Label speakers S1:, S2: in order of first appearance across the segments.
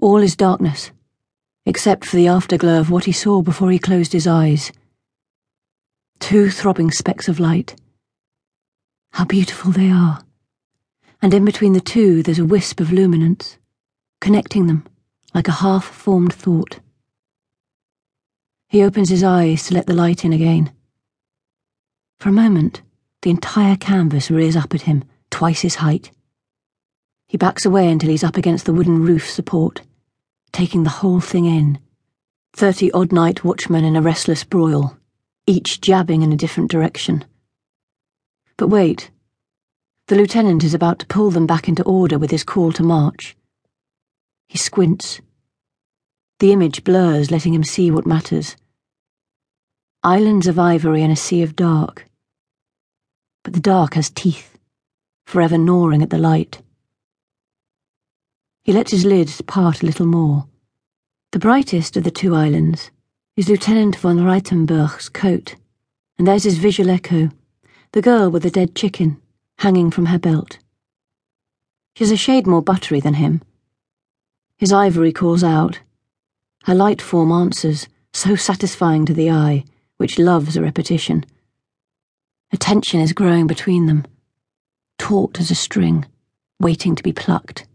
S1: All is darkness, except for the afterglow of what he saw before he closed his eyes. Two throbbing specks of light. How beautiful they are. And in between the two, there's a wisp of luminance, connecting them like a half formed thought. He opens his eyes to let the light in again. For a moment, the entire canvas rears up at him, twice his height. He backs away until he's up against the wooden roof support, taking the whole thing in. Thirty odd night watchmen in a restless broil, each jabbing in a different direction. But wait. The lieutenant is about to pull them back into order with his call to march. He squints. The image blurs, letting him see what matters. Islands of ivory in a sea of dark. But the dark has teeth, forever gnawing at the light. He lets his lids part a little more. The brightest of the two islands is Lieutenant von Reitenberg's coat, and there's his visual echo, the girl with the dead chicken, hanging from her belt. She's a shade more buttery than him. His ivory calls out. Her light form answers, so satisfying to the eye, which loves a repetition. A tension is growing between them, taut as a string, waiting to be plucked.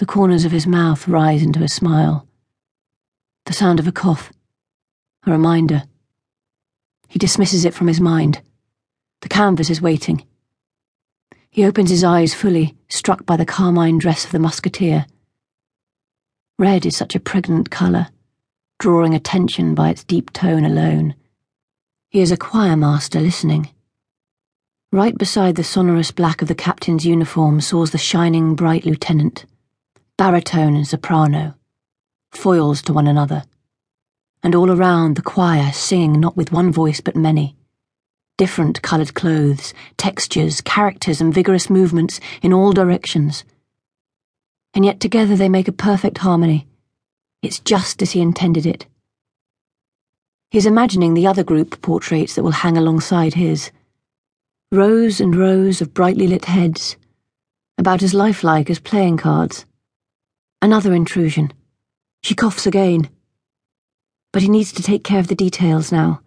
S1: The corners of his mouth rise into a smile. The sound of a cough. A reminder. He dismisses it from his mind. The canvas is waiting. He opens his eyes fully, struck by the carmine dress of the musketeer. Red is such a pregnant colour, drawing attention by its deep tone alone. He is a choir master listening. Right beside the sonorous black of the captain's uniform soars the shining bright lieutenant baritone and soprano, foils to one another, and all around the choir singing not with one voice but many. Different coloured clothes, textures, characters, and vigorous movements in all directions. And yet together they make a perfect harmony. It's just as he intended it. He's imagining the other group portraits that will hang alongside his. Rows and rows of brightly lit heads, about as lifelike as playing cards Another intrusion. She coughs again. But he needs to take care of the details now.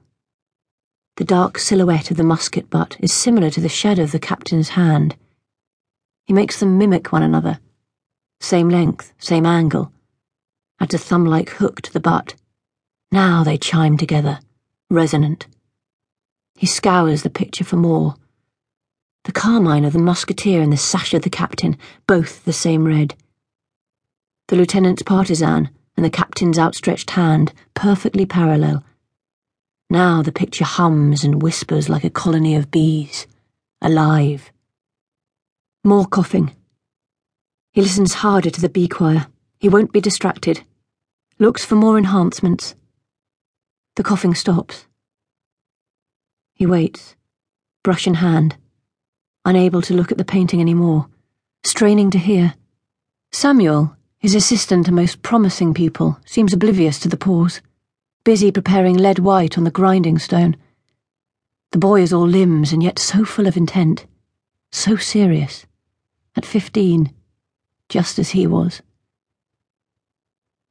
S1: The dark silhouette of the musket butt is similar to the shadow of the captain's hand. He makes them mimic one another. Same length, same angle. Adds a thumb like hook to the butt. Now they chime together, resonant. He scours the picture for more. The carmine of the musketeer and the sash of the captain, both the same red the lieutenant's partisan and the captain's outstretched hand perfectly parallel. Now the picture hums and whispers like a colony of bees, alive. More coughing. He listens harder to the bee choir. He won't be distracted. Looks for more enhancements. The coughing stops. He waits, brush in hand, unable to look at the painting any more, straining to hear. Samuel, his assistant a most promising pupil seems oblivious to the pause, busy preparing lead white on the grinding stone. The boy is all limbs and yet so full of intent, so serious. At fifteen, just as he was.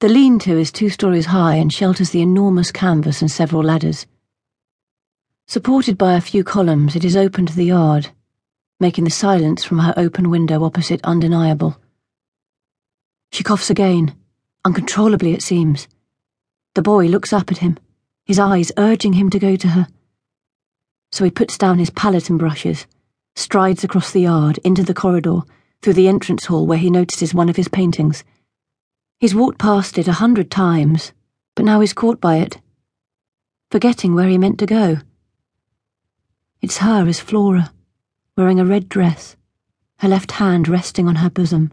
S1: The lean to is two stories high and shelters the enormous canvas and several ladders. Supported by a few columns, it is open to the yard, making the silence from her open window opposite undeniable. She coughs again, uncontrollably it seems. The boy looks up at him, his eyes urging him to go to her. So he puts down his palette and brushes, strides across the yard, into the corridor, through the entrance hall where he notices one of his paintings. He's walked past it a hundred times, but now he's caught by it, forgetting where he meant to go. It's her as Flora, wearing a red dress, her left hand resting on her bosom